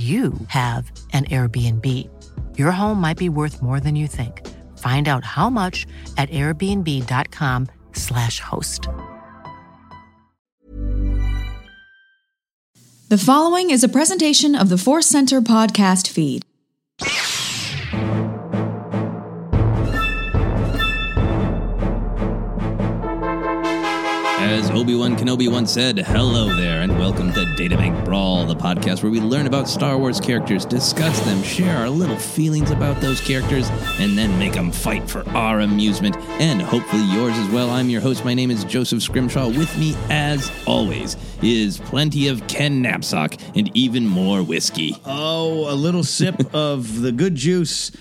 you have an Airbnb. Your home might be worth more than you think. Find out how much at airbnb.com/slash host. The following is a presentation of the Force Center podcast feed. As Obi-Wan Kenobi once said, hello there, and welcome to Databank Brawl, the podcast where we learn about Star Wars characters, discuss them, share our little feelings about those characters, and then make them fight for our amusement, and hopefully yours as well. I'm your host. My name is Joseph Scrimshaw. With me, as always, is plenty of Ken Napzok and even more whiskey. Oh, a little sip of the good juice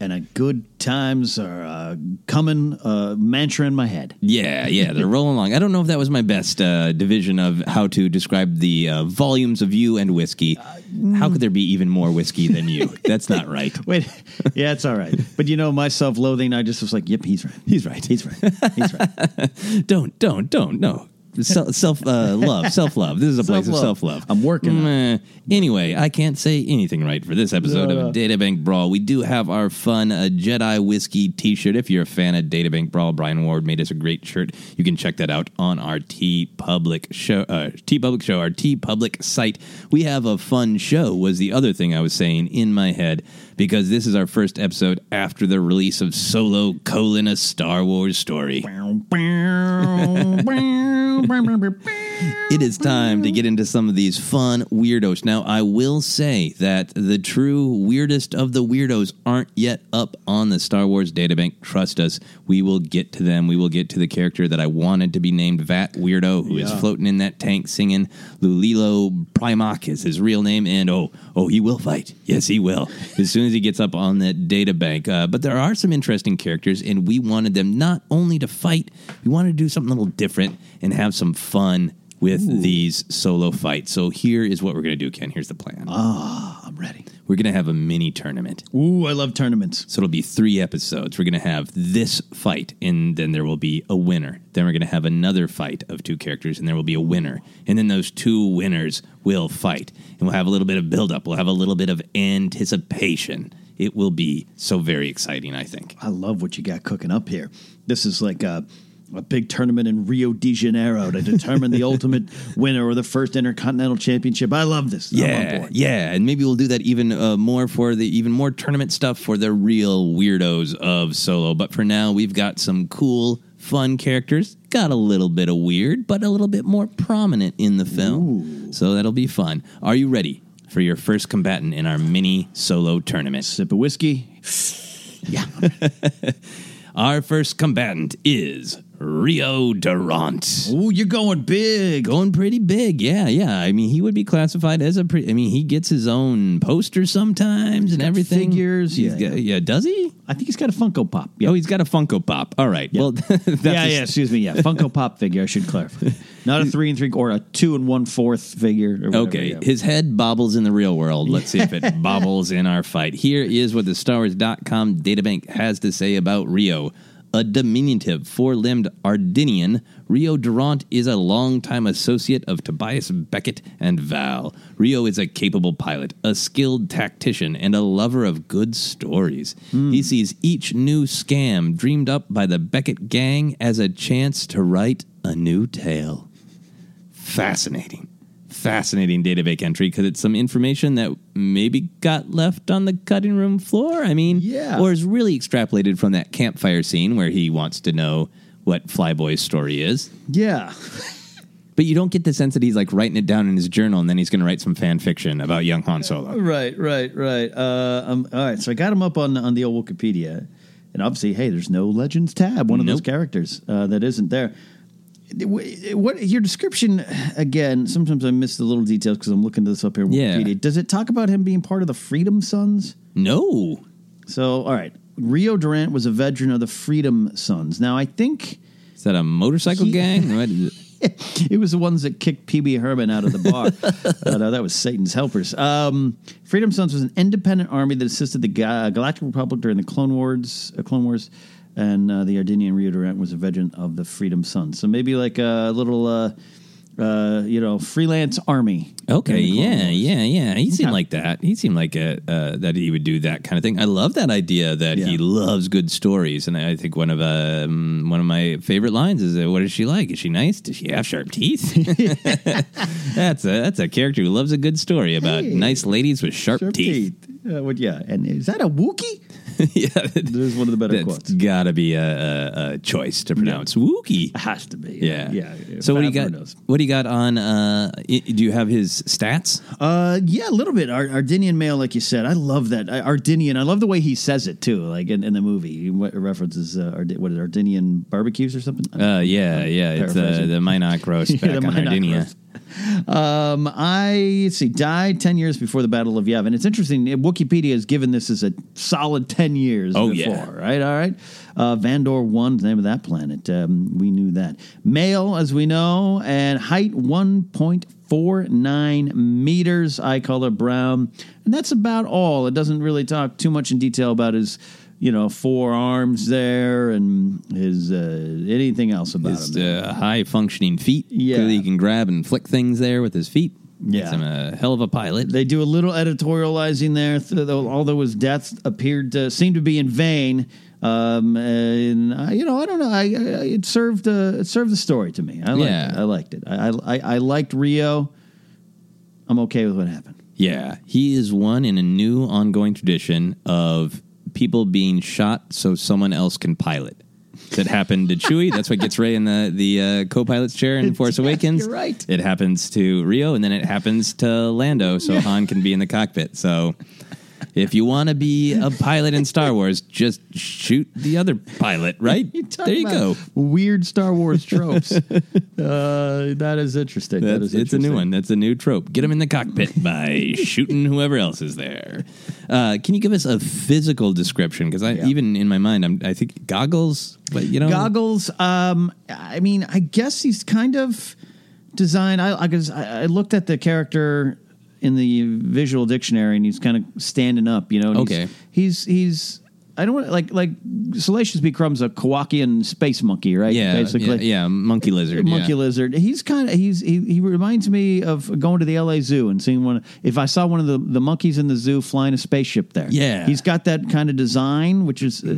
and a good times are uh, coming uh, mantra in my head. Yeah, yeah, they're rolling along. I don't know if that was my best uh, division of how to describe the uh, volumes of you and whiskey. How could there be even more whiskey than you? That's not right. Wait, yeah, it's all right. But you know, my self-loathing, I just was like, "Yep, he's right. He's right. He's right. He's right." don't, don't, don't. No. Self self uh, love, self love. This is a place of Self-love. I'm working on Meh. Anyway, I can't say anything right for this episode No, no. of Databank Brawl. We do have our fun uh, Jedi whiskey T-shirt. If you're a fan of Databank Brawl, Brian Ward made us a great shirt. You can check that out on our T Public show. Uh, TeePublic show, our TeePublic site. We have a fun show. Was the other thing I was saying in my head because this is our first episode after the release of Solo: colon a Star Wars story. It is time to get into some of these fun weirdos. Now, I will say that the true weirdest of the weirdos aren't yet up on the Star Wars databank. Trust us, we will get to them. We will get to the character that I wanted to be named Vat Weirdo, who is Yeah. floating in that tank singing. Lulilo Primak is his real name, and oh, oh, he will fight. Yes, he will. As soon as he gets up on that databank. Uh, but there are some interesting characters, and we wanted them not only to fight, we wanted to do something a little different and have some fun with these solo fights. So here is what we're going to do, Ken. Here's the plan. Ah, I'm ready. We're going to have a mini tournament. Ooh, I love tournaments. So it'll be three episodes. We're going to have this fight, and then there will be a winner. Then we're going to have another fight of two characters, and there will be a winner. And then those two winners will fight. And we'll have a little bit of buildup. We'll have a little bit of anticipation. It will be so very exciting, I think. I love what you got cooking up here. This is like a, a big tournament in Rio de Janeiro to determine the ultimate winner or the first intercontinental championship. I love this. I'm on Yeah, board. yeah, and maybe we'll do that even uh, more for the even more tournament stuff for the real weirdos of solo. But for now, we've got some cool, fun characters. Got a little bit of weird, but a little bit more prominent in the film. So that'll be fun. Are you ready for your first combatant in our mini solo tournament? Sip of whiskey. Yeah. our first combatant is Rio Durant. Ooh, you're going big. Going pretty big, yeah, yeah. I mean, he would be classified as a. Pre- I mean, he gets his own poster sometimes and everything. figures, yeah, got- yeah. Does he? I think he's got a Funko Pop. Yeah. Oh, he's got a Funko Pop. All right. Well, that's yeah, yeah, excuse me. Yeah, Funko Pop figure. I should clarify. Not a three and three or a two and one fourth figure. Or whatever, Okay, yeah. his head bobbles in the real world. Let's see if it bobbles in our fight. Here is what the StarWars.com databank has to say about Rio. A diminutive, four limbed Ardennian, Rio Durant is a longtime associate of Tobias Beckett and Val. Rio is a capable pilot, a skilled tactician, and a lover of good stories. Hmm. He sees each new scam dreamed up by the Beckett gang as a chance to write a new tale fascinating fascinating database entry because it's some information that maybe got left on the cutting room floor i mean Yeah. or is really extrapolated from that campfire scene where he wants to know what flyboy's story is yeah. but you don't get the sense that he's like writing it down in his journal and then he's going to write some fan fiction about young han solo Right, right, right. Uh, um, all right, so I got him up on on the old Wikipedia, and obviously, hey, there's no Legends tab. One of those characters uh, that isn't there. What your description again? Sometimes I miss the little details because I'm looking this up here. Yeah. Wikipedia. Does it talk about him being part of the Freedom Sons? no So, all right, Rio Durant was a veteran of the Freedom Sons. Now, I think is that a motorcycle He- gang What is it? it was the ones that kicked Pee-wee Herman out of the bar. uh, no, that was Satan's helpers. Um, Freedom Sons was an independent army that assisted the Ga- Galactic Republic during the Clone Wars. Uh, Clone Wars, and uh, the Ardennian Rio Durant was a veteran of the Freedom Sons. So maybe like a little, uh, uh, you know, freelance army. Okay, during the Clone yeah, yeah, yeah. He seemed like that. He seemed like a, uh, that he would do that kind of thing. I love that idea that he loves good stories, and I think one of um, one of my favorite lines is, "What is she like? Is she nice? Does she have sharp teeth?" that's a that's a character who loves a good story about Hey. nice ladies with sharp, Sharp teeth. teeth. Uh, what, yeah, and is that a Wookiee? yeah, There's one of the better that's quotes. got to be a, a, a choice to pronounce. Wookiee. It has to be. Yeah, yeah. So what do you got? knows. What do you got on? Uh, do you have his stats? Uh, yeah, a little bit. Ar- Ardennian male, like you said, I love that. I- Ardennian, I love the way he says it too. Like in, in the movie, he references uh, Ard- what is it, Ardennian barbecues or something. Uh, yeah, yeah. It's uh, the Minoc roast Yeah, back the on Minot Ardinia. roast. Um, I see, died ten years before the Battle of Yavin. It's interesting. Wikipedia has given this as a solid ten years. Oh, before, yeah. right, all right. Uh, Vandor one, the name of that planet. Um, we knew that. Male, as we know, and height one point four nine meters. Eye color brown, and that's about all. It doesn't really talk too much in detail about his you know, four arms there and his uh, anything else about His him. uh, high functioning feet. Yeah. Clearly he can grab and flick things there with his feet. Yeah. Him a hell of a pilot. They do a little editorializing there, th- though, although his death appeared to seem to be in vain. Um, and I, you know, I don't know. I, I it served uh, it served the story to me. I liked Yeah. it. I liked it. I, I I liked Rio. I'm okay with what happened. Yeah, he is one in a new ongoing tradition of people being shot so someone else can pilot. That happened to Chewie. That's what gets Rey in the the uh, co-pilot's chair in Force Awakens. you're right. It happens to Rio, and then it happens to Lando, so Han can be in the cockpit. So. If you want to be a pilot in Star Wars, just shoot the other pilot, right? There you go. Weird Star Wars tropes. uh, that is interesting. that That's, is it's a new one. That's a new trope. Get them in the cockpit by shooting whoever else is there. Uh, can you give us a physical description? Because I even in my mind, I'm, I think goggles, but you know, Goggles. Um, I mean, I guess he's kind of designed. I, I guess I, I looked at the character in the visual dictionary, and he's kind of standing up. You know, and Okay. He's he's. he's I don't want like like Salacious becomes a Kowakian space monkey, right? yeah, basically. yeah, yeah, monkey lizard, monkey yeah. lizard. He's kind of he's he, he reminds me of going to the L.A. Zoo and seeing one. If I saw one of the, the monkeys in the zoo flying a spaceship there, Yeah. he's got that kind of design, which is uh,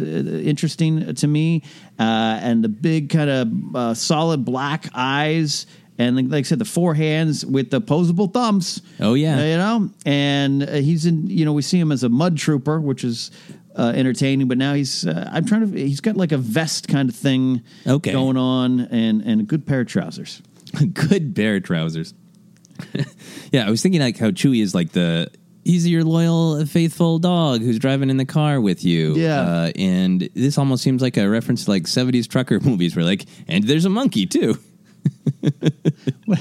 interesting to me, uh, and the big kind of uh, solid black eyes. And like, like I said, the four hands with the posable thumbs. Oh, yeah. You know, and uh, he's in. You know, we see him as a mud trooper, which is uh, entertaining. But now he's. Uh, I'm trying to. He's got like a vest kind of thing. Okay. going on, and and a good pair of trousers. Good pair of trousers. yeah, I was thinking like how Chewie is like the he's your loyal, faithful dog who's driving in the car with you. Yeah. uh, and this almost seems like a reference to like '70s trucker movies, where like, and there's a monkey too.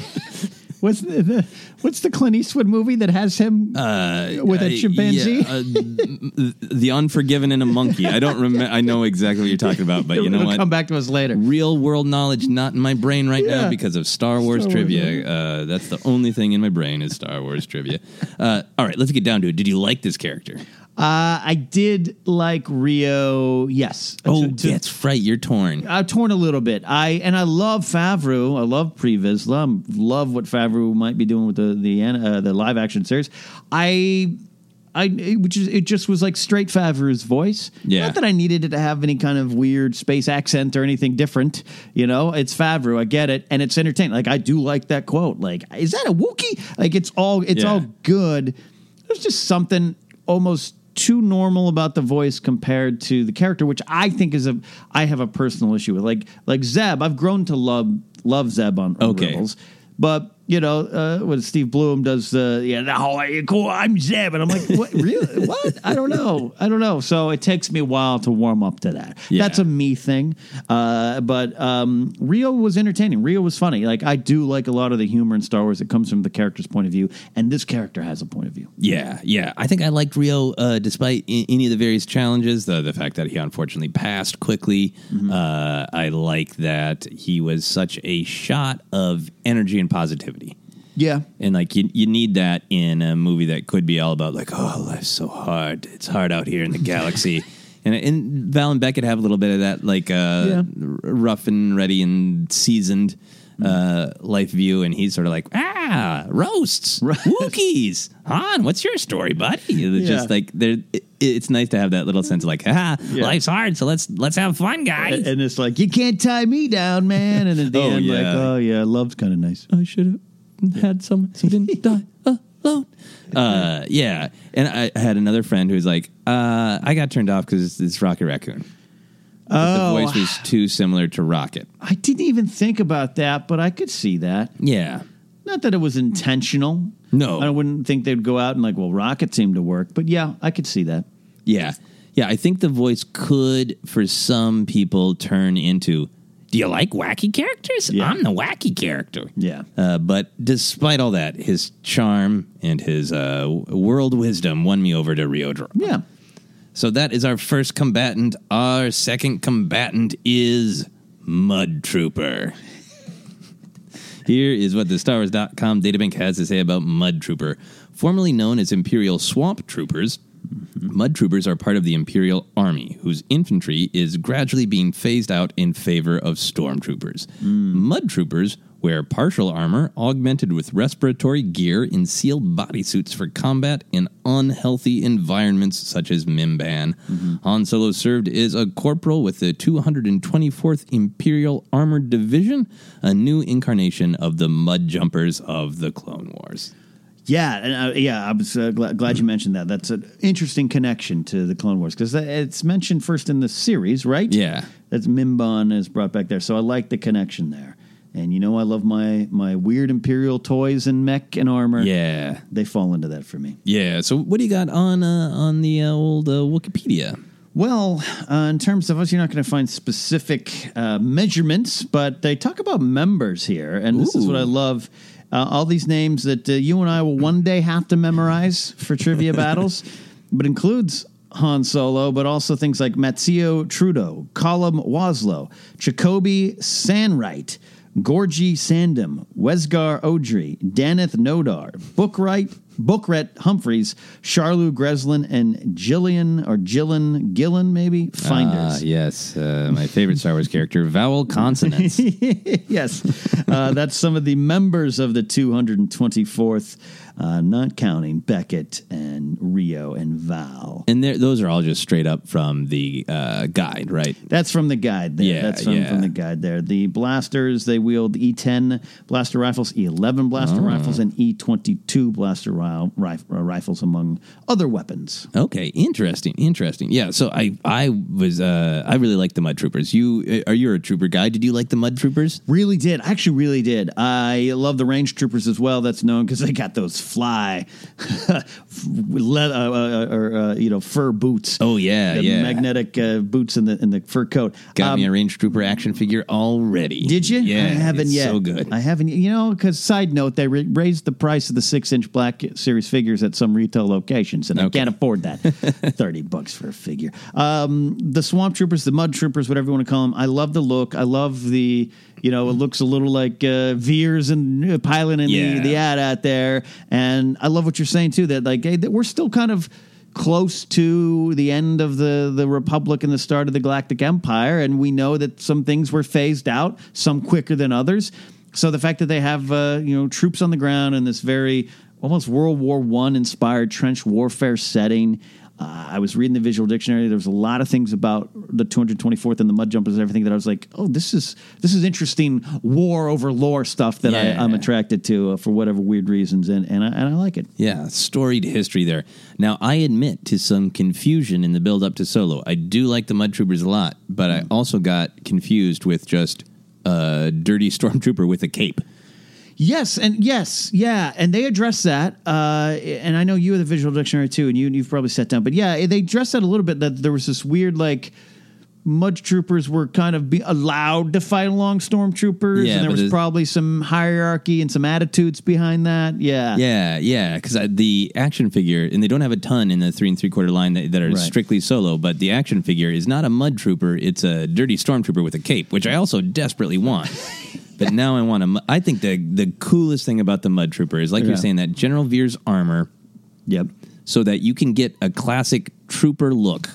What's the, the what's the Clint Eastwood movie that has him with a Uh, chimpanzee? yeah, uh, the Unforgiven and a monkey. I don't remember. I know exactly what you're talking about, but you know It'll what? come back to us later. Real world knowledge not in my brain right Yeah. now because of Star Wars Star Wars, trivia. Uh, that's the only thing in my brain is Star Wars trivia. Uh, all right, let's get down to it. Did you like this character? Uh, I did like Rio. Yes. Oh, To- to- that's right. You're torn. I've torn a little bit. I and I love Favreau. I love Pre Vizsla. Love what Favreau might be doing with the the uh, the live action series. I. I, which is it just was like straight Favreau's voice. Yeah. Not that I needed it to have any kind of weird space accent or anything different. You know, it's Favreau. I get it, and it's entertaining. Like I do like that quote. Like, is that a Wookiee? Like it's all it's Yeah. all good. There's just something almost too normal about the voice compared to the character, which I think is a I have a personal issue with. Like like Zeb, I've grown to love love Zeb on, on Okay. Rebels, but you know uh, when Steve Blum does the yeah how are you cool I'm Zeb and I'm like what really what I don't know I don't know so it takes me a while to warm up to that. Yeah. That's a me thing, uh, but um, Rio was entertaining. Rio was funny. Like I do like a lot of the humor in Star Wars that comes from the character's point of view, and this character has a point of view. Yeah, yeah. I think I liked Rio uh, despite I- any of the various challenges. The the fact that he unfortunately passed quickly. Uh, I like that he was such a shot of energy and positivity. Yeah, And like you, you need that in a movie that could be all about like, oh, life's so hard. It's hard out here in the galaxy. and and Val and Beckett have a little bit of that like uh, Yeah. r- rough and ready and seasoned uh, life view, and he's sort of like, ah, roasts, Wookiees. Han, what's your story, buddy? It's Yeah. just like there. It, it's nice to have that little sense of like, ah, Yeah. life's hard, so let's let's have fun, guys. and it's like you can't tie me down, man. And at the Oh, end, like, oh yeah, love's kind of nice. I should have had someone so didn't die alone. Uh, yeah, and I I had another friend who was like, uh, I got turned off because it's, it's Rocket Raccoon. Oh, the voice was too similar to Rocket. I didn't even think about that, but I could see that. Yeah, Not that it was intentional. No. I wouldn't think they'd go out and like, well, Rocket seemed to work, but yeah, I could see that. yeah, yeah. I think the voice could, for some people, turn into. Do you like wacky characters? Yeah. I'm the wacky character. Yeah. Uh, but despite all that, his charm and his uh, world wisdom won me over to Rio Durant. Yeah. So that is our first combatant. Our second combatant is Mud Trooper. Here is what the StarWars.com databank has to say about Mud Trooper. Formerly known as Imperial Swamp Troopers, Mud troopers are part of the Imperial Army, whose infantry is gradually being phased out in favor of stormtroopers. Hmm. Mud troopers wear partial armor augmented with respiratory gear in sealed bodysuits for combat in unhealthy environments such as Mimban. Mm-hmm. Han Solo served as a corporal with the 224th Imperial Armored Division, a new incarnation of the Mud Jumpers of the Clone Wars. Yeah, and uh, yeah, I was uh, glad, glad you mentioned that. That's an interesting connection to the Clone Wars because it's mentioned first in the series, right? Yeah. that's Mimban is brought back there, so I like the connection there. And you know, I love my my weird Imperial toys and mech and armor. Yeah. they fall into that for me. Yeah. So, what do you got on uh, on the uh, old uh, Wikipedia? Well, uh, in terms of us, you're not going to find specific uh, measurements, but they talk about members here, and this is what I love. Uh, all these names that uh, you and I will one day have to memorize for trivia battles, but includes Han Solo, but also things like Matsio Trudeau, Colum Waslow, Jacoby Sanwright, Gorgie Sandom, Wesgar Odry, Daneth Nodar, Bookright, Bookret Humphreys, Charlu Greslin, and Jillian or Jillian Gillen, maybe Ah, Finders. yes, uh, my favorite Star Wars character, vowel consonants. yes, uh, that's some of the members of the 224th, uh, not counting Beckett and Rio and Val. and those are all just straight up from the uh, guide, right? That's from the guide there. Yeah, That's from, yeah. from the guide there. The blasters, they wield E10 blaster rifles, E11 blaster Oh. rifles, and E22 blaster ri- rif- uh, rifles, among other weapons. Okay, interesting, interesting. Yeah, so I I was uh, I really like the Mud Troopers. You are you a trooper guy? Did you like the Mud Troopers? Really did. I actually really did. I love the range troopers as well. That's known because they got those fly, leather, uh, uh, or uh, you know, fur boots. Oh yeah, The yeah. magnetic uh, boots in the in the fur coat. Got me Um, a range trooper action figure already. Did you? Yeah, I haven't yet. So good. I haven't. You know, because side note, they ra- raised the price of the six inch Black Series figures at some retail locations, and I can't afford that. Thirty bucks for a figure. Um, the Swamp Troopers, the Mud Troopers, whatever you want to call them. I love the look. I love the. You know, it looks a little like uh, Veers and uh, piloting Yeah. the, the ad out there, and I love what you're saying too. That like, hey, that we're still kind of close to the end of the the republic and the start of the galactic empire and we know that some things were phased out some quicker than others so the fact that they have uh, you know troops on the ground in this very almost world war one inspired trench warfare setting uh, I was reading the visual dictionary. There was a lot of things about the 224th and the mud jumpers and everything that I was like, "Oh, this is this is interesting war over lore stuff that Yeah. I, I'm attracted to uh, for whatever weird reasons, and and I, and I like it." Yeah, storied history there. Now, I admit to some confusion in the build up to Solo. I do like the Mud Troopers a lot, but I also got confused with just a dirty stormtrooper with a cape. Yes, and yes, yeah, and they address that. Uh, and I know you have the visual dictionary too, and you you've probably sat down, but yeah, they addressed that a little bit. That there was this weird like. Mud troopers were kind of be allowed to fight along stormtroopers, Yeah, and there was probably some hierarchy and some attitudes behind that. Yeah, Yeah, yeah, because the action figure, and they don't have a ton in the three and three quarter line that, that are Right. strictly solo, but the action figure is not a mud trooper; it's a dirty stormtrooper with a cape, which I also desperately want. but now I want to. I think the the coolest thing about the mud trooper is like Yeah. you're saying that General Veer's armor. Yep. So that you can get a classic trooper look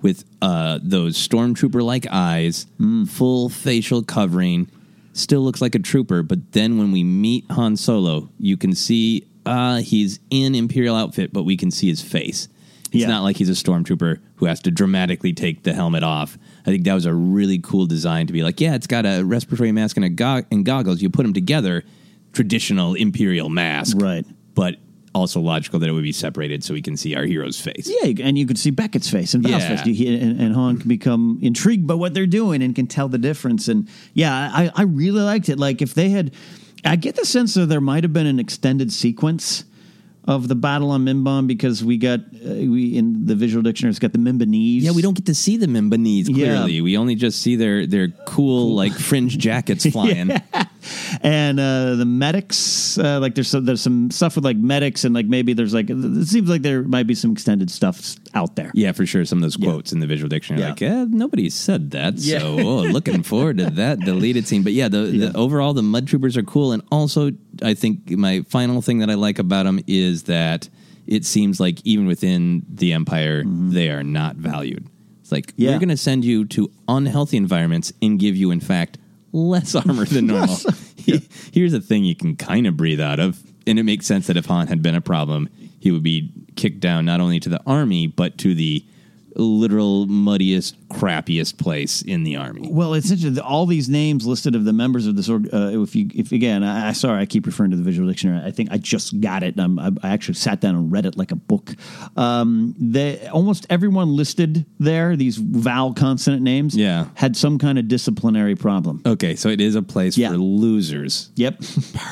with uh, those stormtrooper like eyes, full facial covering. Still looks like a trooper, but then when we meet Han Solo, you can see uh, he's in Imperial outfit, but we can see his face. It's Yeah. not like he's a stormtrooper who has to dramatically take the helmet off. I think that was a really cool design to be like, yeah, it's got a respiratory mask and a go- and goggles. You put them together, traditional Imperial mask, Right. But also logical that it would be separated so we can see our hero's face. Yeah, and you could see Beckett's face and Val's Yeah. face, and, and Han can become intrigued by what they're doing and can tell the difference. And yeah, I, I really liked it. Like if they had, I get the sense that there might have been an extended sequence of the battle on Mimban because we got uh, we in the visual dictionary it's got the Mimbanese. Yeah, we don't get to see the Mimbanese Yeah. clearly. We only just see their their cool, like fringe jackets flying. and uh, the medics uh, like there's some, there's some stuff with like medics and like maybe there's like it seems like there might be some extended stuff out there. Yeah, for sure. Some of those quotes in the visual dictionary, Yeah. like, eh, nobody said that. Yeah. So, oh, looking forward to that deleted scene. But yeah, the, the overall, the Mud Troopers are cool. And also, I think my final thing that I like about them is that it seems like even within the empire, mm-hmm. they are not valued. It's like Yeah. we're going to send you to unhealthy environments and give you, in fact, less armor than normal. Here's a thing you can kind of breathe out of, and it makes sense that if Han had been a problem, he would be kicked down not only to the army but to the literal muddiest, crappiest place in the army. Well, it's interesting. All these names listed of the members of this org. Uh, if you, if again, I, I sorry, I keep referring to the visual dictionary. I think I just got it. Um, I, I actually sat down and read it like a book. Um, they almost everyone listed there, these vowel consonant names, Yeah. had some kind of disciplinary problem. Okay, so it is a place Yeah. for losers. Yep,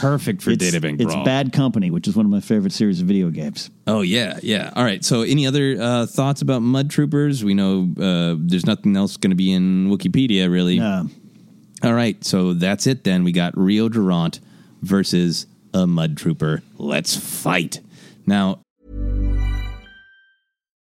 Perfect for it's, Databank it's Brawl. Bad Company, which is one of my favorite series of video games. Oh yeah, yeah. All right. So, any other uh, thoughts about Mud Troopers? We know uh, there's nothing else going to be in Wikipedia, really. All right. So that's it. Then we got Rio Durant versus a Mud Trooper. Let's fight. Now,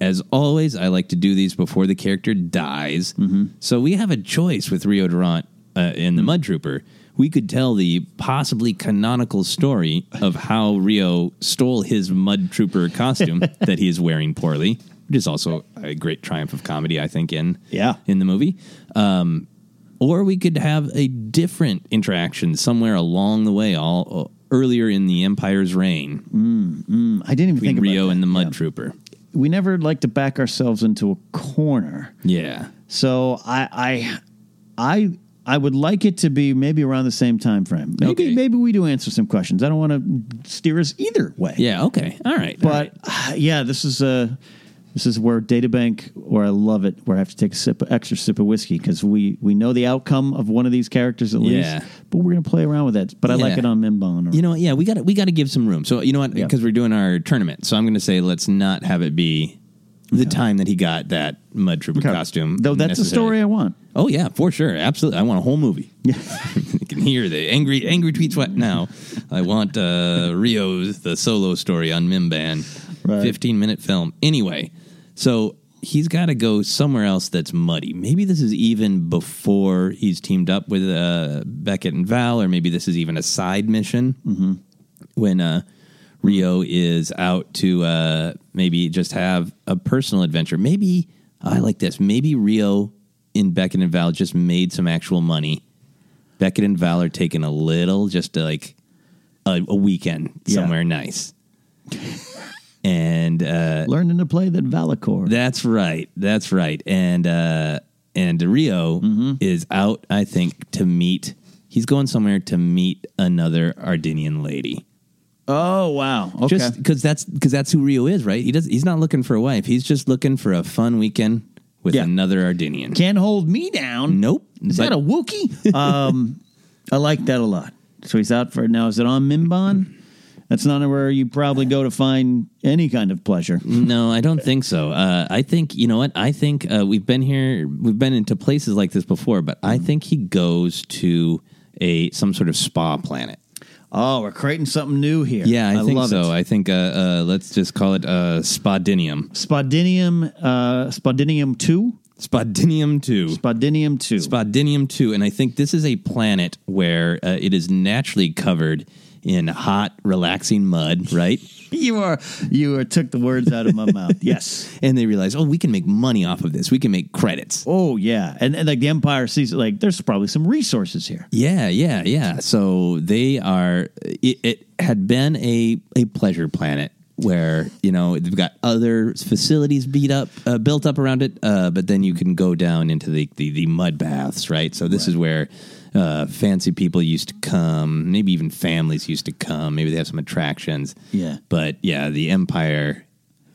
As always, I like to do these before the character dies. So we have a choice with Rio Durant uh, in the Mud Trooper. We could tell the possibly canonical story of how Rio stole his Mud Trooper costume that he is wearing poorly, which is also a great triumph of comedy, I think, in Yeah. in the movie. Um, or we could have a different interaction somewhere along the way, all uh, earlier in the Empire's reign. Mm, I didn't even think about Rio that. and the Mud Yeah. Trooper. We never like to back ourselves into a corner. Yeah. So I I I I would like it to be maybe around the same time frame. Maybe maybe we do answer some questions. I don't want to steer us either way. Yeah. Okay. All right. But uh, yeah, this is a This is where databank, where I love it, where I have to take a sip, extra sip of whiskey because we we know the outcome of one of these characters at Yeah. least, but we're gonna play around with that. But I like it on Mimban. Or, You know, what? yeah, we got to we got to give some room. So you know what? Because we're doing our tournament, so I'm going to say let's not have it be the time that he got that mud trooper Okay. costume. Though that's the necessarily. story I want. Oh yeah, for sure, absolutely. I want a whole movie. you can hear the angry angry tweets what now. I want uh, Rio's the solo story on Mimban, Right. fifteen minute film. Anyway, so he's got to go somewhere else that's muddy. Maybe this is even before he's teamed up with uh, Beckett and Val, or maybe this is even a side mission Mm-hmm. when uh, Rio is out to uh, maybe just have a personal adventure. Maybe I like this. Maybe Rio in Beckett and Val just made some actual money. Beckett and Val are taking a little, just like a, a weekend Yeah. somewhere nice. And uh, Learning to play that valachord. that's right. That's right. And uh, and Rio Mm-hmm. is out, I think, to meet. He's going somewhere to meet another Ardennian lady. Oh wow! Okay. Just because that's because that's who Rio is, right? He does. He's not looking for a wife. He's just looking for a fun weekend with Yeah. another Ardennian. Can't hold me down. Nope. Is But- that a Wookiee? um, I like that a lot. So he's out for now. Is it on Mimban? That's not where you probably go to find any kind of pleasure. No, I don't think so. Uh, I think you know what? I think uh, we've been here. We've been into places like this before, but I think he goes to a some sort of spa planet. Oh, we're creating something new here. Yeah, I, think love so. It. I think uh, uh, let's just call it uh, Spadinium. Spodinium, uh, Spodinium two, Spodinium two. Spodinium two. Spodinium 2. And I think this is a planet where uh, it is naturally covered in hot, relaxing mud, right? you are you are took the words out of my mouth. Yes. And they realize, oh, we can make money off of this. We can make credits. Oh yeah, and, and like the Empire sees it, like there's probably some resources here. Yeah, yeah, yeah. So they are, it, it had been a, a pleasure planet where, you know, they've got other facilities beat up, uh, built up around it, uh, but then you can go down into the, the, the mud baths, right? So this is where uh, fancy people used to come, maybe even families used to come. Maybe they have some attractions. Yeah. But yeah, the Empire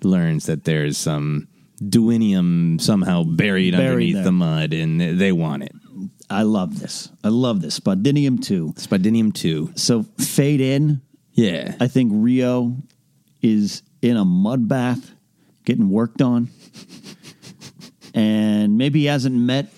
learns that there's some duinium somehow buried, Buried underneath there. the mud and they- want it. I love this. I love this. Spodinium two. Spodinium 2. So fade in. Yeah. I think Rio is in a mud bath getting worked on. and maybe he hasn't met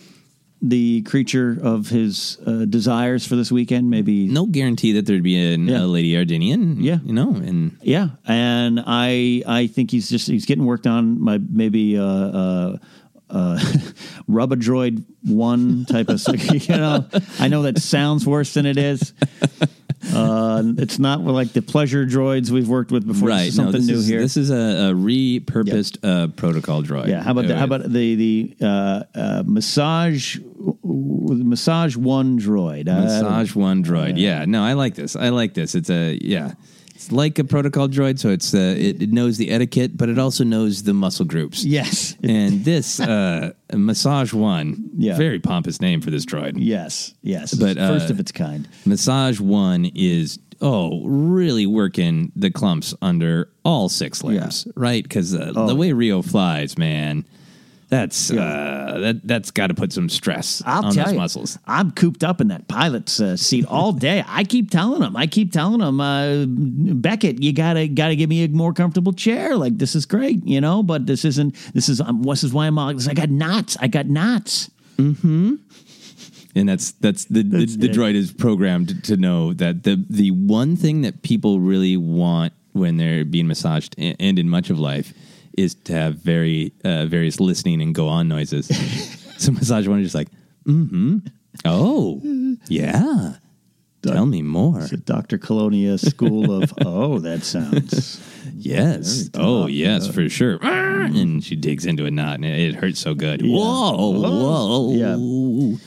the creature of his uh, desires for this weekend. Maybe no guarantee that there'd be an, Yeah. a lady Ardennian. Yeah. you know, and Yeah, and I I think he's just he's getting worked on. My maybe uh, uh, uh, rub a droid one type of you know. I know that sounds worse than it is. Uh, it's not like the pleasure droids we've worked with before. This right. is something no, this new is, here. This is a, a repurposed uh, protocol droid. yeah, how about the, how about the the uh, uh, massage massage one droid? Uh, massage one droid? Yeah, no, I like this. I like this. It's a yeah. It's like a protocol droid, so it's uh, it, it knows the etiquette, but it also knows the muscle groups. Yes, and this uh, massage one, Yeah. very pompous name for this droid. yes, yes, But, uh, first of its kind. Massage one is oh really working the clumps under all six limbs, right? Because uh, Oh. the way Rio flies, man, that's uh, that that's got to put some stress I'll on those you, muscles. I'm cooped up in that pilot's uh, seat all day. I keep telling him, I keep telling him, uh, Beckett, you gotta gotta give me a more comfortable chair. Like this is great, you know, but this isn't. This is um, this is why I'm. all- this. I got knots. I got knots. Mm-hmm. And that's that's the That's the, the droid is programmed to know that the the one thing that people really want when they're being massaged and in much of life is to have very uh, various listening and go on noises. so massage one is just like, mm-hmm. Oh, yeah. Tell me more. It's a Dr. Colonia school of. oh, that sounds. Yes. Oh, yes, for sure. And she digs into a knot, and it, it hurts so good. Yeah. Whoa, whoa. Yeah.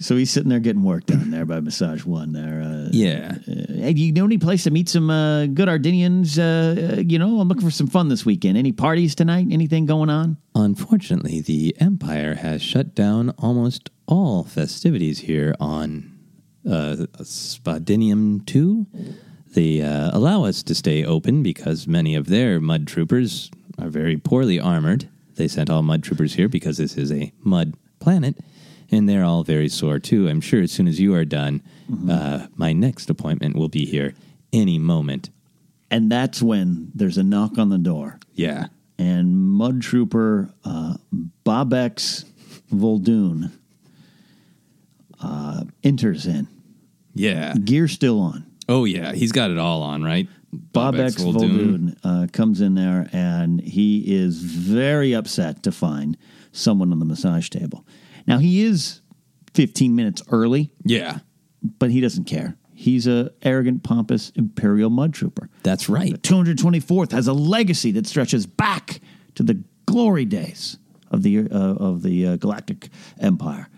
So he's sitting there getting work done there by Massage One. There, uh, Yeah. Uh, hey, do you know any place to meet some uh, good Ardennians? Uh, uh, you know, I'm looking for some fun this weekend. Any parties tonight? Anything going on? Unfortunately, the Empire has shut down almost all festivities here on uh, Spadinium 2. They uh, allow us to stay open because many of their mud troopers are very poorly armored. They sent all mud troopers here because this is a mud planet, and they're all very sore too. I'm sure as soon as you are done, uh, my next appointment will be here any moment. And that's when there's a knock on the door. Yeah. And Mud Trooper uh, Bobex Voldoon uh, enters in. Yeah. Gear still on. Oh yeah, he's got it all on, right? Bobex Voldoon uh, comes in there and he is very upset to find someone on the massage table. Now, he is 15 minutes early, Yeah. but he doesn't care. He's a arrogant, pompous Imperial mud trooper. That's right. The 224th has a legacy that stretches back to the glory days of the uh, of the uh, Galactic Empire.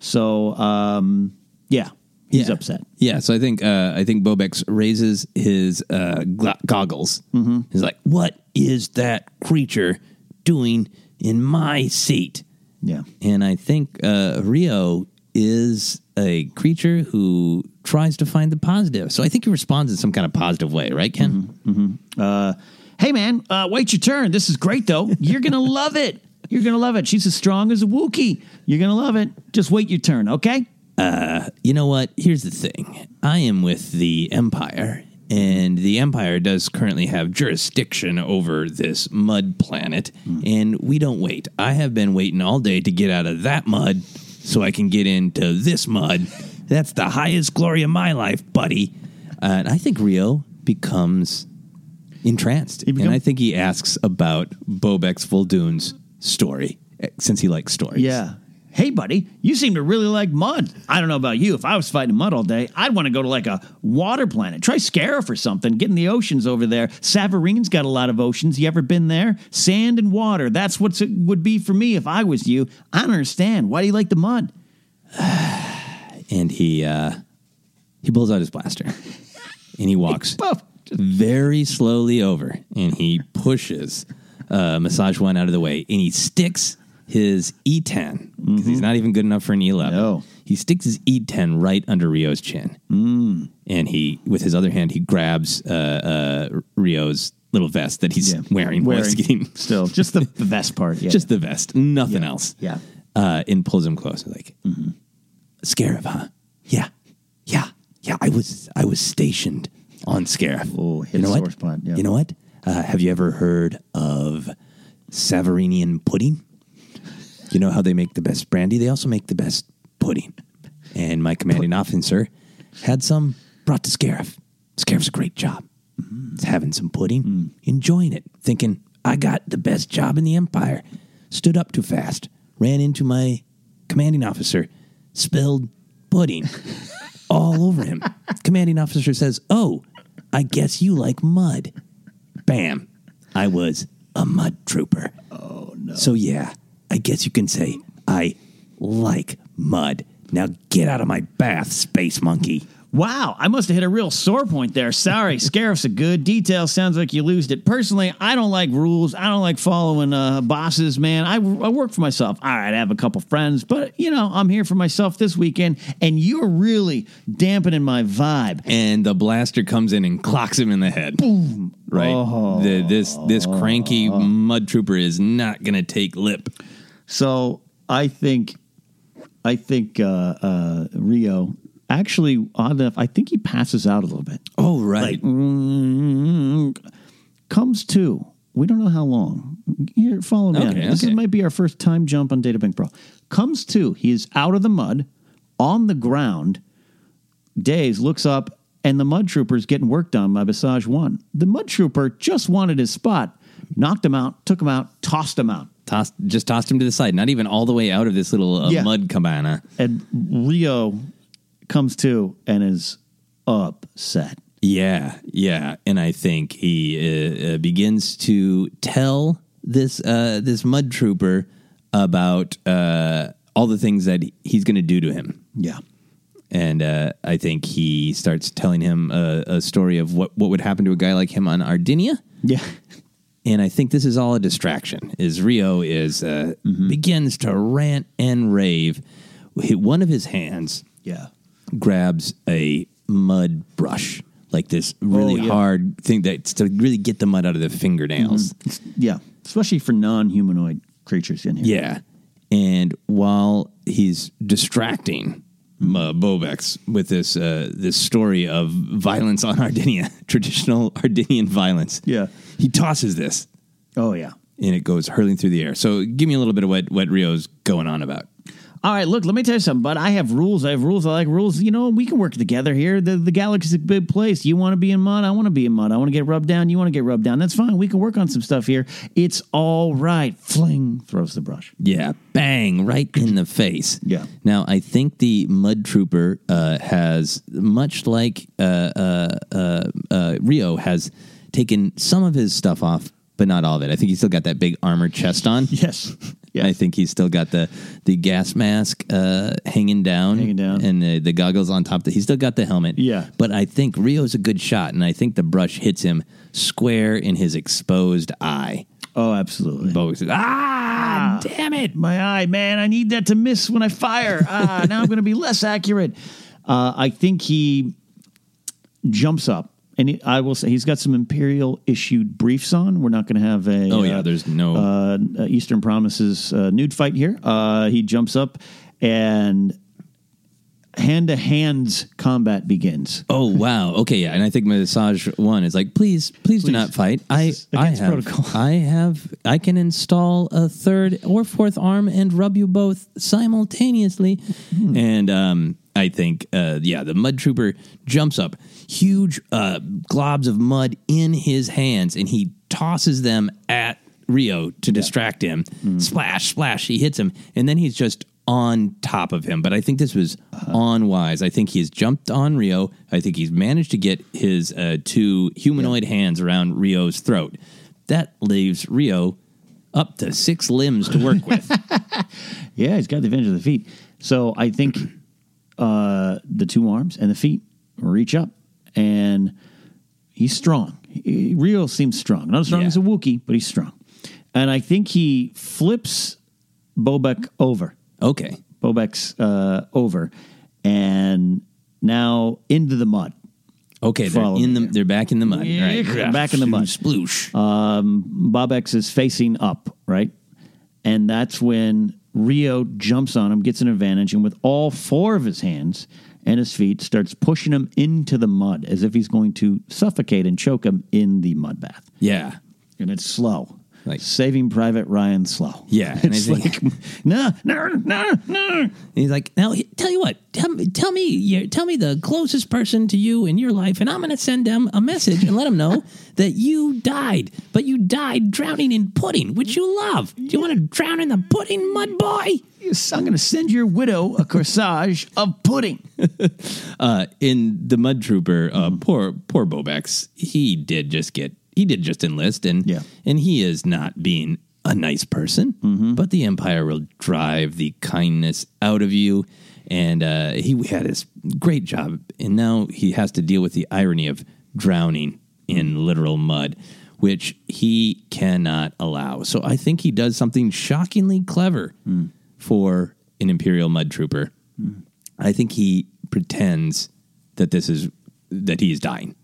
So, um, yeah, he's Yeah. upset. Yeah, so I think uh, I think Bobex raises his uh, gla- goggles. Mm-hmm. He's like, "What is that creature doing in my seat?" Yeah, and I think uh, Rio is a creature who tries to find the positive. So I think he responds in some kind of positive way, right, Ken? Mm-hmm. Uh, hey, man, uh, wait your turn. This is great, though. You're going to love it. You're going to love it. She's as strong as a Wookiee. You're going to love it. Just wait your turn, okay? Uh, you know what? Here's the thing. I am with the Empire, and the Empire does currently have jurisdiction over this mud planet, and we don't wait. I have been waiting all day to get out of that mud so I can get into this mud. That's the highest glory of my life, buddy. Uh, and I think Rio becomes entranced, and I think he asks about Bobek's Voldoon's story, eh, since he likes stories. Yeah. Hey, buddy, you seem to really like mud. I don't know about you. If I was fighting mud all day, I'd want to go to like a water planet. Try Scarif or something. Get in the oceans over there. Savareen's got a lot of oceans. You ever been there? Sand and water. That's what it would be for me if I was you. I don't understand. Why do you like the mud? and he uh, he pulls out his blaster and he walks very slowly over and he pushes uh, massage one out of the way and he sticks his E10 because he's not even good enough for an E11. No. He sticks his E10 right under Rio's chin, Mm. and he with his other hand he grabs uh, uh, Rio's little vest that he's wearing. while he's Still, just the, the vest part. Yeah. just the vest, nothing else. Yeah. Uh, and pulls him closer, like, Scarif, huh? Yeah, yeah, yeah. I was, I was stationed on Scarif. Oh, you know what? spot, yeah. You know what? Uh, have you ever heard of Savareenian pudding? You know how they make the best brandy? They also make the best pudding. And my commanding officer had some brought to Scarif. Scarif's a great job. Mm. He's having some pudding, mm. enjoying it, thinking, I got the best job in the Empire. Stood up too fast, ran into my commanding officer, spilled pudding all over him. commanding officer says, Oh, I guess you like mud. Bam. I was a mud trooper. Oh, no. So, yeah, I guess you can say I like mud. Now get out of my bath, space monkey. Wow, I must have hit a real sore point there. Sorry, Scarif's a good. Detail sounds like you losed it. Personally, I don't like rules. I don't like following uh, bosses, man. I, I work for myself. All right, I have a couple friends, but, you know, I'm here for myself this weekend, and you're really dampening my vibe. And the blaster comes in and clocks him in the head. Boom. Right. Oh. The, this this cranky mud trooper is not going to take lip. So I think, I think uh, uh, Rio actually, odd enough, I think he passes out a little bit. Oh, right. Like, mm, comes to. We don't know how long. Here, follow me. on Okay. This might be our first time jump on Databank Brawl. Comes to. He is out of the mud, on the ground. Days looks up, and the mud trooper is getting work done by Visage One. The mud trooper just wanted his spot, knocked him out, took him out, tossed him out. Tossed, just tossed him to the side, not even all the way out of this little uh, Yeah. mud cabana. And Rio comes to and is upset. Yeah, yeah, and I think he uh, uh, begins to tell this uh, this mud trooper about uh, all the things that he's going to do to him. Yeah, and uh, I think he starts telling him a, a story of what what would happen to a guy like him on Ardennia. Yeah, and I think this is all a distraction. Is Rio is uh, Mm-hmm. begins to rant and rave. One of his hands, Yeah. grabs a mud brush, like this really Oh, yeah. hard thing that's to really get the mud out of the fingernails. Yeah. especially for non-humanoid creatures in here. Yeah. And while he's distracting uh, Bobex with this uh, this story of violence on Ardennia, traditional Ardennian violence, Yeah. he tosses this Oh yeah. and it goes hurling through the air. So give me a little bit of what, what Rio's going on about. All right, look, let me tell you something, but I have rules. I have rules. I like rules. You know, we can work together here. The, the galaxy's a big place. You want to be in mud? I want to be in mud. I want to get rubbed down. You want to get rubbed down. That's fine. We can work on some stuff here. It's all right. Fling throws the brush. Yeah, bang, right in the face. Yeah. Now, I think the Mud Trooper uh, has, much like uh, uh, uh, uh, Rio, has taken some of his stuff off, but not all of it. I think he's still got that big armored chest on. Yes. I think he's still got the the gas mask uh, hanging down, Hanging down. and the, the goggles on top. He's still got the helmet. Yeah. but I think Rio's a good shot, and I think the brush hits him square in his exposed eye. Oh, absolutely. Bo says, "Ah, damn it!" My eye, man. I need that to miss when I fire. Ah, now I'm going to be less accurate. Uh, I think he jumps up. And he, I will say he's got some Imperial issued briefs on. We're not going to have a Oh, yeah, uh, there's no- uh, Eastern Promises uh, nude fight here. Uh, he jumps up and hand to hands combat begins. Oh wow. Okay, yeah, and I think massage one is like, please, please, do not fight. I, I have, protocol. I have, I can install a third or fourth arm and rub you both simultaneously. Hmm. And um, I think, uh, yeah, the mud trooper jumps up, huge uh, globs of mud in his hands, and he tosses them at Rio to distract him. Hmm. Splash, splash. He hits him, and then he's just on top of him. But I think this was Uh-huh. unwise. I think he's jumped on Rio. I think he's managed to get his uh, two humanoid hands around Rio's throat. That leaves Rio up to six limbs to work with. Yeah, he's got the advantage of the feet. So I think uh, the two arms and the feet reach up, and he's strong. He, Rio seems strong. Not as strong Yeah. as a Wookiee, but he's strong. And I think he flips Bobek over. Okay. Bobek's uh, over, and now into the mud. Okay, they're in the they're back in the mud. Yeah, right. back in the mud. Sploosh. Um, Bobex is facing up, right? And that's when Rio jumps on him, gets an advantage, and with all four of his hands and his feet, starts pushing him into the mud as if he's going to suffocate and choke him in the mud bath. Yeah. And it's slow. Like- Saving Private Ryan slow. Yeah, and It's like, no, no, no, no. He's like, now tell you what, tell me, tell me, tell me the closest person to you in your life, and I'm going to send them a message and let them know that you died, but you died drowning in pudding, which you love. Do you want to drown in the pudding, mud boy? Yes, I'm going to send your widow a corsage of pudding. Uh, in the Mud Trooper, uh, poor poor Bobex, he did just get he did just enlist, and Yeah. and he is not being a nice person, mm-hmm. but the Empire will drive the kindness out of you. And uh, he had his great job, and now he has to deal with the irony of drowning in literal mud, which he cannot allow. So I think he does something shockingly clever mm. for an Imperial Mud Trooper. Mm. I think he pretends that this is that he is dying.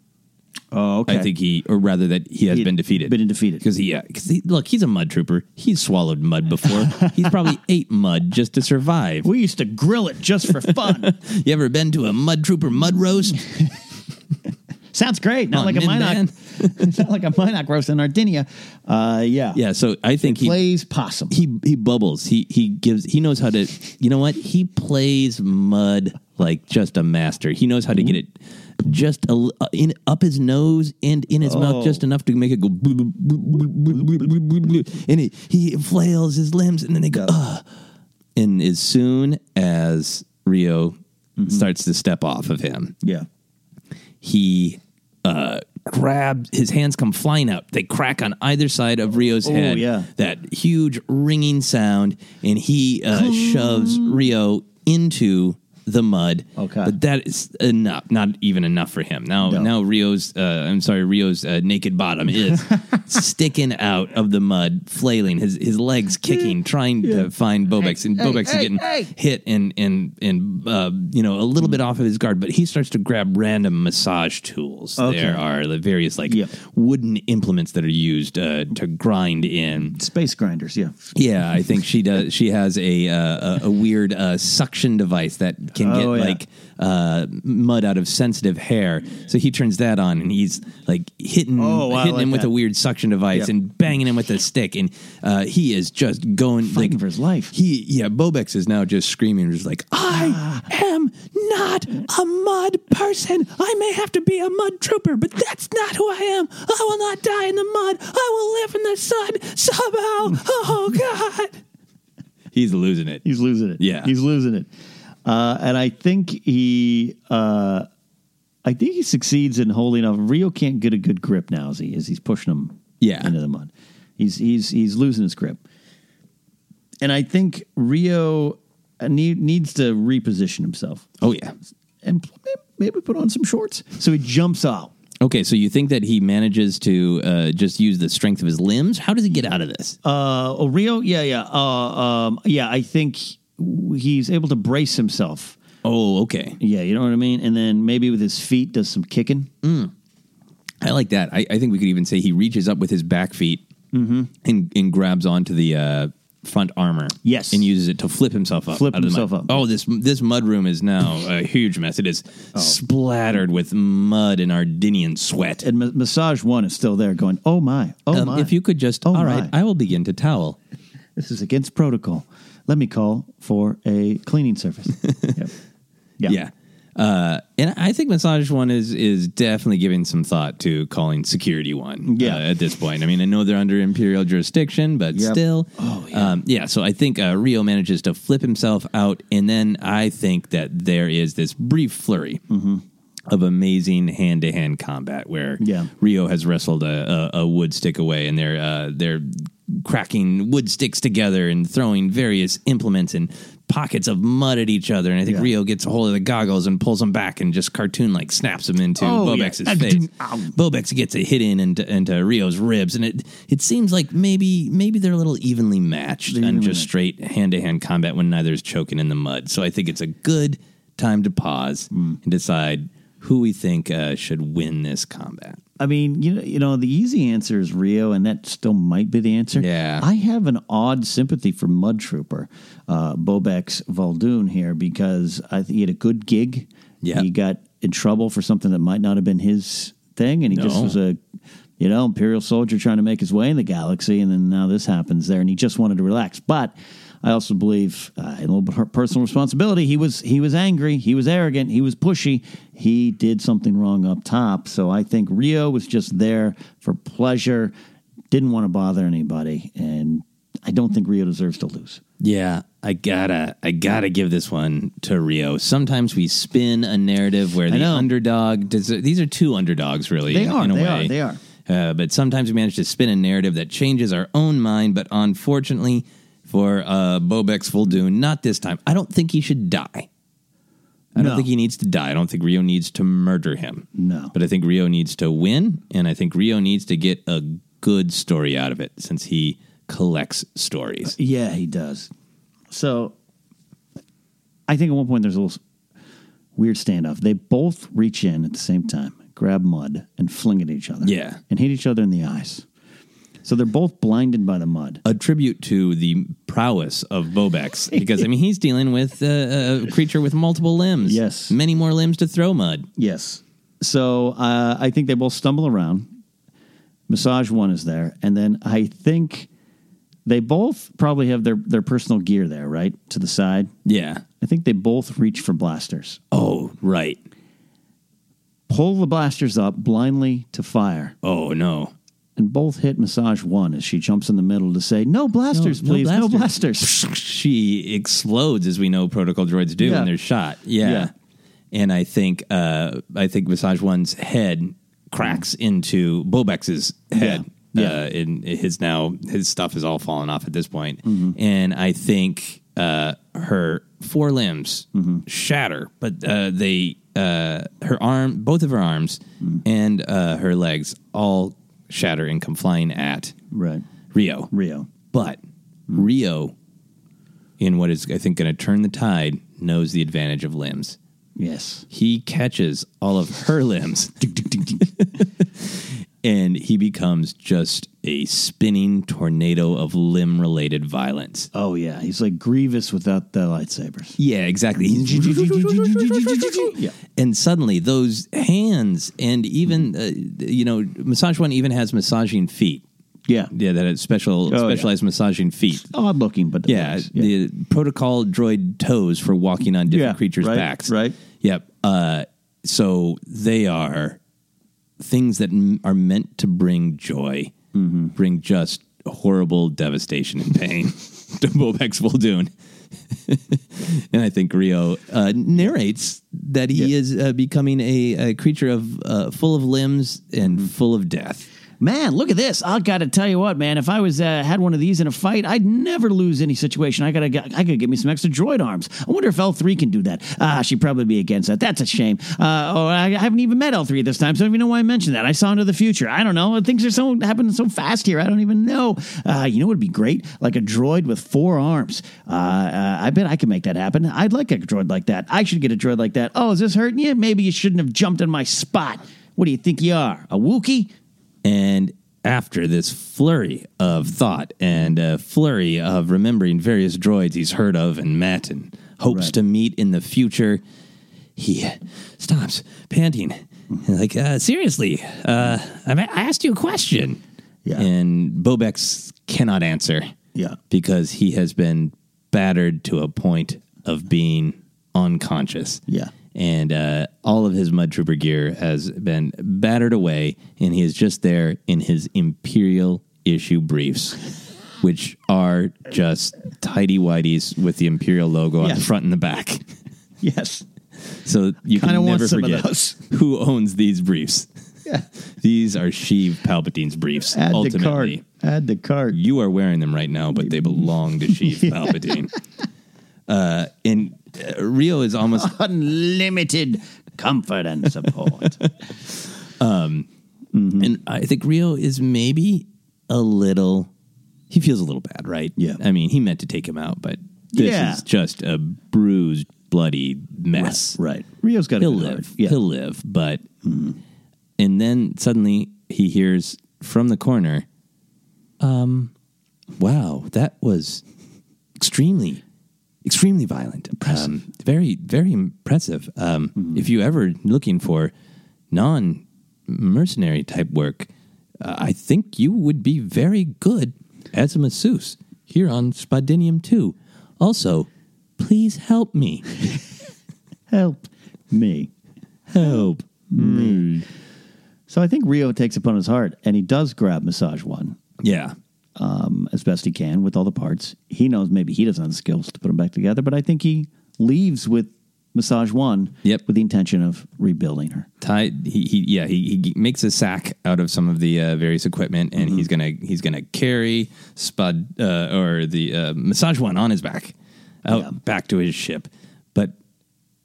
Oh, okay. I think he, or rather that he has He been defeated. been defeated. because he, yeah, because he, look, he's a mud trooper. He's swallowed mud before. he's probably ate mud just to survive. we used to grill it just for fun. You ever been to a mud trooper mud roast? Sounds great. Not like a. Mynock. not like a Mynock roast in Ardennia. Uh, yeah. yeah, so I think he Plays possum. he he bubbles. He he gives. He knows how to. You know what? He plays mud like just a master. He knows how to get it just a, uh, in up his nose and in his mouth just enough to make it go. And he, he flails his limbs, and then they go. Ugh. And as soon as Rio starts to step off of him, yeah. he uh, grabs his hands come flying out. They crack on either side of Rio's Oh, head. yeah. That huge ringing sound, and he uh, shoves Rio into the mud. Okay. but that is enough. Not even enough for him. Now, No. now Rio's. Uh, I'm sorry, Rio's uh, naked bottom is sticking out of the mud, flailing, his his legs kicking, trying to find Bobex, and Hey, Bobex hey, is getting hey. hit and and and uh, you know a little bit off of his guard. But he starts to grab random massage tools. Okay. There are the various like wooden implements that are used uh, to grind in Space grinders, yeah. yeah, I think she does. She has a uh, a, a weird uh, suction device that can get Oh, yeah. like uh, mud out of sensitive hair. So he turns that on, and he's like hitting Oh, I hitting like him with that. a weird suction device Yep. and banging him with a stick, and uh, he is just going Fighting like for his life. He yeah, Bobex is now just screaming, just like I am not a mud person. I may have to be a mud trooper, but that's not who I am. I will not die in the mud. I will live in the sun somehow. Oh God. He's losing it. He's losing it. Yeah. He's losing it. Uh, and I think he, uh, I think he succeeds in holding off. Rio can't get a good grip now as he as he's pushing him Yeah. into the mud. He's he's he's losing his grip. And I think Rio uh, need, needs to reposition himself Oh yeah. and maybe, maybe put on some shorts. So he jumps out. Okay, so you think that he manages to uh, just use the strength of his limbs? How does he get out of this? Uh, oh, Rio, yeah, yeah, uh, um, yeah. I think he's able to brace himself. Oh, okay. Yeah, you know what I mean. And then maybe with his feet does some kicking. I like that. I, I think we could even say he reaches up with his back feet and, and grabs onto the uh, front armor. Yes. and uses it to flip himself up. Flip out of the himself up. Oh, this this mud room is now a huge mess. It is splattered with mud and Ardennian sweat. And ma- massage one is still there, going, "Oh my, oh Um, my." if you could just, Oh all right. I will begin to towel. this is against protocol. Let me call for a cleaning service. Yep. Yeah. Yeah. Uh, and I think Massage One is is definitely giving some thought to calling Security One. Yeah. uh, at this point, I mean, I know they're under Imperial jurisdiction, but Yep. still, Oh, yeah. um, yeah. So I think uh, Rio manages to flip himself out, and then I think that there is this brief flurry. Of amazing hand to hand combat, where Mm-hmm. Yeah. Rio has wrestled a, a, a wood stick away, and they're uh, they're cracking wood sticks together and throwing various implements and pockets of mud at each other. And I think Yeah. Rio gets a hold of the goggles and pulls them back and just cartoon like snaps them into Oh, Bobex's yeah. face. Bobex gets a hit in into, into Rio's ribs, and it it seems like maybe maybe they're a little evenly matched They're on just matched. straight hand to hand combat when neither's choking in the mud. So I think it's a good time to pause Hmm. and decide who we think uh, should win this combat. I mean, you know, you know, the easy answer is Rio, and that still might be the answer. Yeah. I have an odd sympathy for Mud Trooper, uh, Bobex Valdoon here because I think he had a good gig. Yeah. he got in trouble for something that might not have been his thing, and he just was a, you know, Imperial soldier trying to make his way in the galaxy, and then now this happens there, and he just wanted to relax, but. I also believe uh, a little bit of personal responsibility. He was he was angry. He was arrogant. He was pushy. He did something wrong up top. So I think Rio was just there for pleasure. Didn't want to bother anybody, and I don't think Rio deserves to lose. Yeah, I gotta, I gotta give this one to Rio. Sometimes we spin a narrative where the underdog. Does, these are two underdogs, really. They in, are, in a they way. are, they are. Uh, but sometimes we manage to spin a narrative that changes our own mind. But unfortunately, for uh, Bobex Fuldoon, not this time. I don't think he should die. I No. don't think he needs to die. I don't think Rio needs to murder him. No. But I think Rio needs to win, and I think Rio needs to get a good story out of it since he collects stories. Yeah, he does. So I think at one point there's a little weird standoff. They both reach in at the same time, grab mud, and fling it at each other. Yeah. And hit each other in the eyes. So they're both blinded by the mud. a tribute to the prowess of Bobex because I mean he's dealing with uh, a creature with multiple limbs. Yes. many more limbs to throw mud. Yes. So uh, I think they both stumble around. Massage one is there. And then I think they both probably have their, their personal gear there, right? To the side. Yeah. I think they both reach for blasters. Oh right. Pull the blasters up blindly to fire. Oh no. And both hit Massage one as she jumps in the middle to say, No blasters, please. No blasters. she explodes as we know protocol droids do Yeah. when they're shot. Yeah. Yeah. And I think uh, I think Massage One's head cracks into Bobex's head. Yeah. Yeah. Uh, and his now his stuff is all fallen off at this point. Mm-hmm. And I think uh, her four limbs shatter, but uh, they uh, her arm, both of her arms, and uh, her legs all shatter and come flying at right Rio. Rio, but Rio, in what is I think going to turn the tide, knows the advantage of limbs. Yes. He catches all of her limbs. and he becomes just a spinning tornado of limb related violence. Oh yeah, he's like Grievous without the lightsabers. Yeah, exactly. Yeah. And suddenly those hands and even uh, you know, Massage One even has massaging feet. Yeah. Yeah, that has special Oh, yeah. specialized massaging feet. Odd looking, but Yeah, nice. the protocol droid toes for walking on different Yeah, creatures' right, backs. right. Yep. Uh, so they are things that m- are meant to bring joy, Mm-hmm. bring just horrible devastation and pain to Bobex Muldoon. and I think Rio uh, narrates that he is uh, becoming a, a creature of uh, full of limbs and Mm-hmm. full of death. Man, look at this! I got to tell you what, man. If I was uh, had one of these in a fight, I'd never lose any situation. I gotta, I could get me some extra droid arms. I wonder if L three can do that. Ah, she'd probably be against that. That's a shame. Uh, oh, I haven't even met L three this time, so I don't even know why I mentioned that. I saw into the future. I don't know. Things are so happening so fast here. I don't even know. Uh, you know what would be great? Like a droid with four arms. Uh, uh, I bet I could make that happen. I'd like a droid like that. I should get a droid like that. Oh, is this hurting you? Maybe you shouldn't have jumped in my spot. What do you think you are? A Wookiee? And after this flurry of thought and a flurry of remembering various droids he's heard of and met and hopes Right. to meet in the future, he stops, panting. And like, uh, seriously, uh, I I asked you a question. Yeah. And Bobex cannot answer. Yeah. Because he has been battered to a point of being unconscious. Yeah. And uh, all of his Mud Trooper gear has been battered away, and he is just there in his Imperial issue briefs, which are just tidy whities with the Imperial logo on Yeah. the front and the back. Yes. So you Kinda can want never forget who owns these briefs. Yeah. These are Sheev Palpatine's briefs. Add ultimately. the card. Add the card. You are wearing them right now, but they belong to Sheev Palpatine. Uh, and Rio is almost Unlimited comfort and support. Um, And I think Rio is maybe a little. He feels a little bad, right? Yeah. I mean, he meant to take him out, but this Yeah. is just a bruised, bloody mess. right. Rio's got good live. Yeah. Mm-hmm. He'll live. But and then suddenly he hears from the corner, um, wow, that was extremely, extremely violent. Um, very, very impressive. Um, Mm-hmm. If you ever looking for non mercenary type work, uh, I think you would be very good as a masseuse here on Spadinium 2. Also, please help me. Help me. Help me. So I think Rio takes upon his heart and he does grab Massage One Yeah. Um, as best he can with all the parts. He knows maybe he doesn't have the skills to put them back together, but I think he leaves with Massage One Yep. with the intention of rebuilding her. Ty, he, he yeah he, he makes a sack out of some of the uh, various equipment and Mm-hmm. he's gonna he's gonna carry Spud uh, or the uh, massage one on his back out back to his ship, but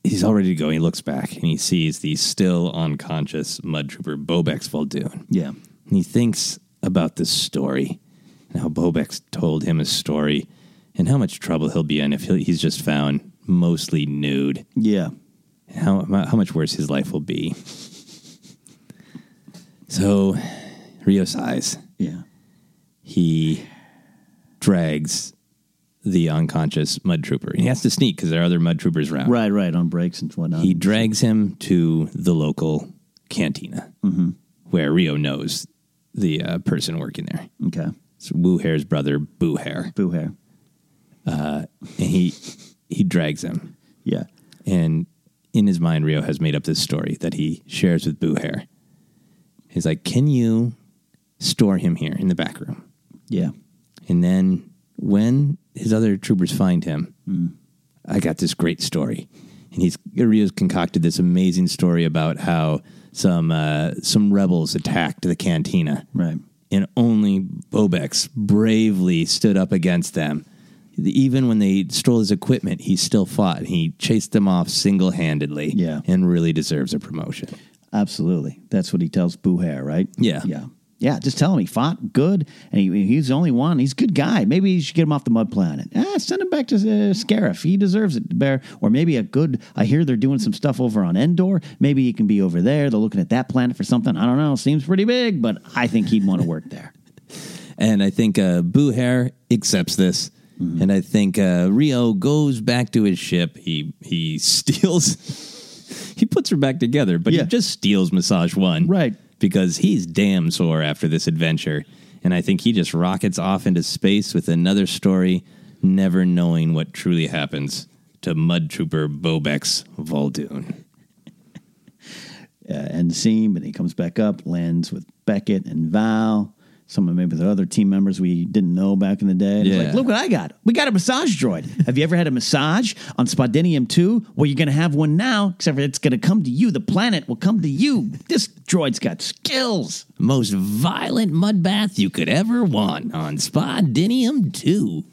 he's all ready to go. He looks back and he sees the still unconscious mud trooper Bobex Muldoon. Yeah. And he thinks about this story and how Bobex told him a story and how much trouble he'll be in if he'll, he's just found mostly nude Yeah. how how much worse his life will be. So, Rio sighs. Yeah. He drags the unconscious mud trooper. And he has to sneak because there are other mud troopers around. Right, right, on breaks and whatnot. He drags him to the local cantina where Rio knows the uh, person working there. okay. It's Wu Hair's brother, Boo Hair. Boo hair. Uh, and he he drags him. Yeah. And in his mind, Rio has made up this story that he shares with Boo Hair. He's like, Can you store him here in the back room? Yeah. And then when his other troopers find him, I got this great story. And he's Rio's concocted this amazing story about how some uh, some rebels attacked the cantina. Right. And only Bobex bravely stood up against them even when they stole his equipment, he still fought. And he chased them off single handedly. Yeah. And really deserves a promotion. Absolutely. That's what he tells Booher, right? Yeah. Yeah. Yeah, just tell him he fought good, and he, he's the only one. He's a good guy. Maybe you should get him off the mud planet. Ah, send him back to uh, Scarif. He deserves it, Bear. Or maybe a good. I hear they're doing some stuff over on Endor. Maybe he can be over there. They're looking at that planet for something. I don't know. Seems pretty big, but I think he'd want to work there. And I think uh, Booher accepts this. And I think uh, Rio goes back to his ship. He he steals. he puts her back together, but he just steals Massage One, right? Because he's damn sore after this adventure, and I think he just rockets off into space with another story, never knowing what truly happens to Mud Trooper Bobex Voldoon. uh, end scene, but he comes back up, lands with Beckett and Val. Some of maybe the other team members we didn't know back in the day. And Yeah. like, look what I got. We got a massage droid. Have you ever had a massage on Spodinium 2? Well, you're going to have one now, except it's going to come to you. The planet will come to you. This droid's got skills. Most violent mud bath you could ever want on Spodinium 2.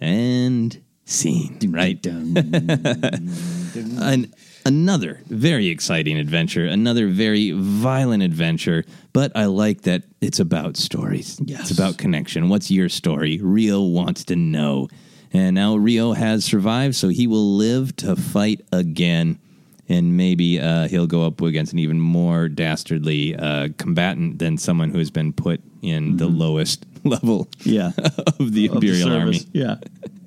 And scene, right? An, another very exciting adventure, another very violent adventure, but I like that it's about stories. It's about connection. What's your story? Rio wants to know. And now Rio has survived, so he will live to fight again. And maybe uh, he'll go up against an even more dastardly uh, combatant than someone who has been put in the lowest level Yeah. of the Of the Imperial Army. Yeah.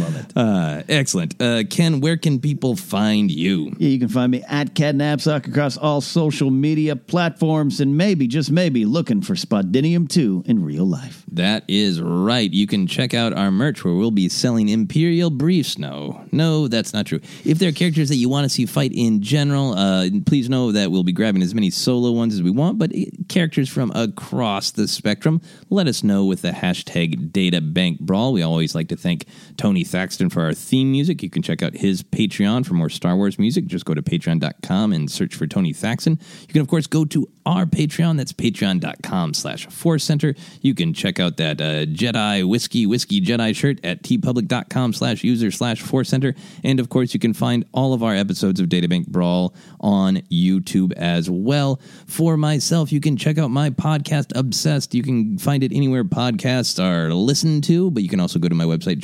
Love it. Uh, excellent. Uh, Ken, where can people find you? Yeah, you can find me at KenNapzok across all social media platforms and maybe, just maybe, looking for Spodinium 2 in real life. That is right. You can check out our merch where we'll be selling Imperial briefs. No, no, that's not true. If there are characters that you want to see fight in general, uh, please know that we'll be grabbing as many solo ones as we want, but uh, characters from across the spectrum, let us know with the hashtag DataBankBrawl. We always like to thank Tony Thaxton for our theme music. You can check out his Patreon for more Star Wars music. Just go to patreon.com and search for Tony Thaxton. You can, of course, go to our Patreon. That's patreon.com slash Force Center. You can check out that uh, Jedi Whiskey Whiskey Jedi shirt at teepublic.com slash user slash Force Center. And, of course, you can find all of our episodes of Databank Brawl on YouTube as well. For myself, you can check out my podcast, Obsessed. You can find it anywhere podcasts are listened to, but you can also go to my website,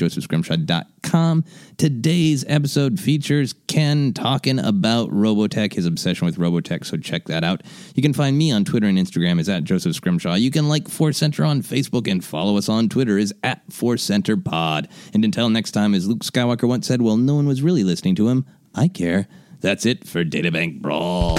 Today's episode features Ken talking about Robotech, his obsession with Robotech, so check that out. You can find me on Twitter and Instagram is at Joseph Scrimshaw. You can like Force Center on Facebook and follow us on Twitter is at Force Center Pod. And until next time, as Luke Skywalker once said, well, no one was really listening to him. I care. That's it for Databank Brawl.